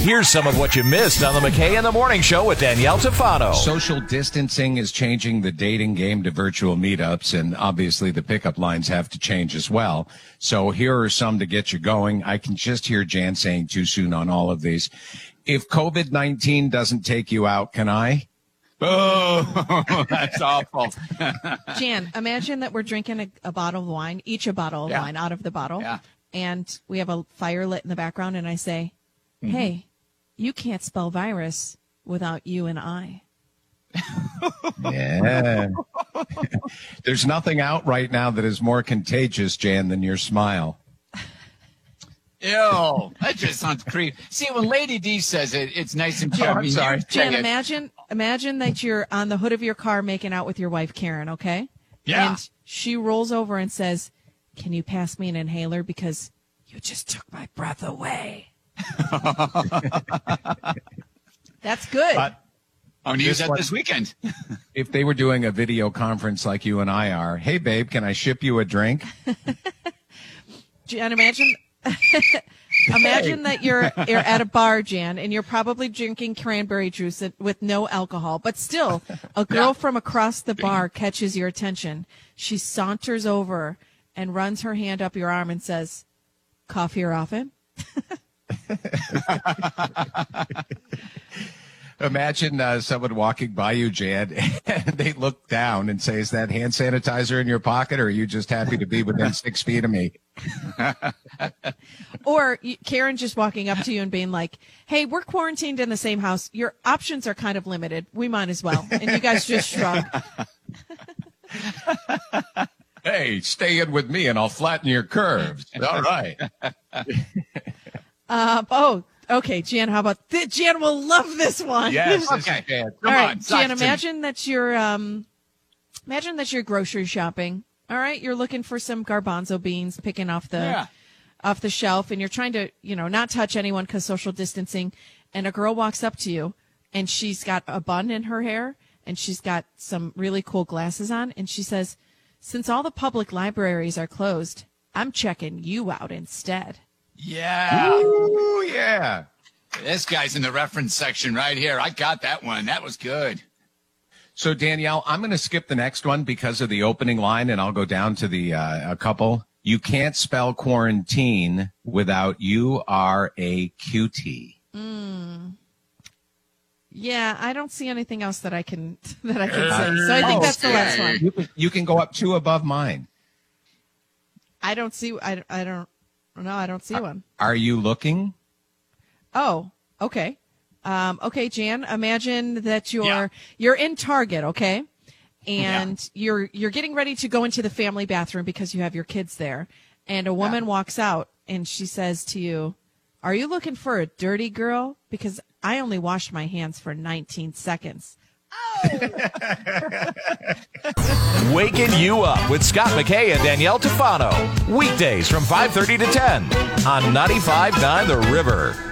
Here's some of what you missed on the McKay in the Morning Show with Danielle Tafano. Social distancing is changing the dating game to virtual meetups, and obviously the pickup lines have to change as well. So here are some to get you going. I can just hear Jan saying too soon on all of these. If COVID 19 doesn't take you out, can I? Oh, that's awful. Jan, imagine that we're drinking a, a bottle of wine, each a bottle of Yeah. wine out of the bottle, Yeah. and we have a fire lit in the background, and I say, Mm-hmm. "Hey, you can't spell virus without you and I." Yeah. There's nothing out right now that is more contagious, Jan, than your smile. Ew, that just sounds creepy. See, when Lady D says it, it's nice and oh, chubby. sorry. You Jan, take it. imagine imagine that you're on the hood of your car making out with your wife Karen, okay? Yeah. And she rolls over and says, "Can you pass me an inhaler because you just took my breath away?" That's good. But I'm going to use This that one- this weekend. if they were doing a video conference like you and I are, hey, babe, can I ship you a drink? Jan, imagine imagine that you're you're at a bar, Jan, and you're probably drinking cranberry juice with no alcohol, but still, a girl from across the bar catches your attention. She saunters over and runs her hand up your arm and says, "Coffee or often?" Imagine uh, someone walking by you, Jan, and they look down and say, Is that hand sanitizer in your pocket, or are you just happy to be within six feet of me? Or y- Karen just walking up to you and being like, "Hey, we're quarantined in the same house. Your options are kind of limited. We might as well." And you guys just shrug. Hey, stay in with me and I'll flatten your curves. All right. Uh, oh, okay, Jan. How about th- Jan? Will love this one. Yes, this Okay. is Jan. Come All on, Jan. Imagine that you're um, imagine that you're grocery shopping. All right, you're looking for some garbanzo beans, picking off the Yeah. off the shelf, and you're trying to you know not touch anyone because social distancing. And a girl walks up to you, and she's got a bun in her hair, and she's got some really cool glasses on, and she says, "Since all the public libraries are closed, I'm checking you out instead." Yeah. Ooh, yeah. This guy's in the reference section right here. I got that one. That was good. So Danielle, I'm going to skip the next one because of the opening line, and I'll go down to the uh, a couple. You can't spell quarantine without U R A Q T. Hmm. Yeah, I don't see anything else that I can that I can say. So I think that's the last one. You can, you can go up two above mine. I don't see. I, I don't. No, I don't see one. Are you looking? Oh, okay. Um, okay, Jan. Imagine that you're Yeah. you're in Target, okay, and you're you're getting ready to go into the family bathroom because you have your kids there, and a woman walks out and she says to you, "Are you looking for a dirty girl? Because I only washed my hands for 19 seconds." Waking you up with Scott McKay and Danielle Tafano. Weekdays from 5:30 to 10 on 95.9 The River.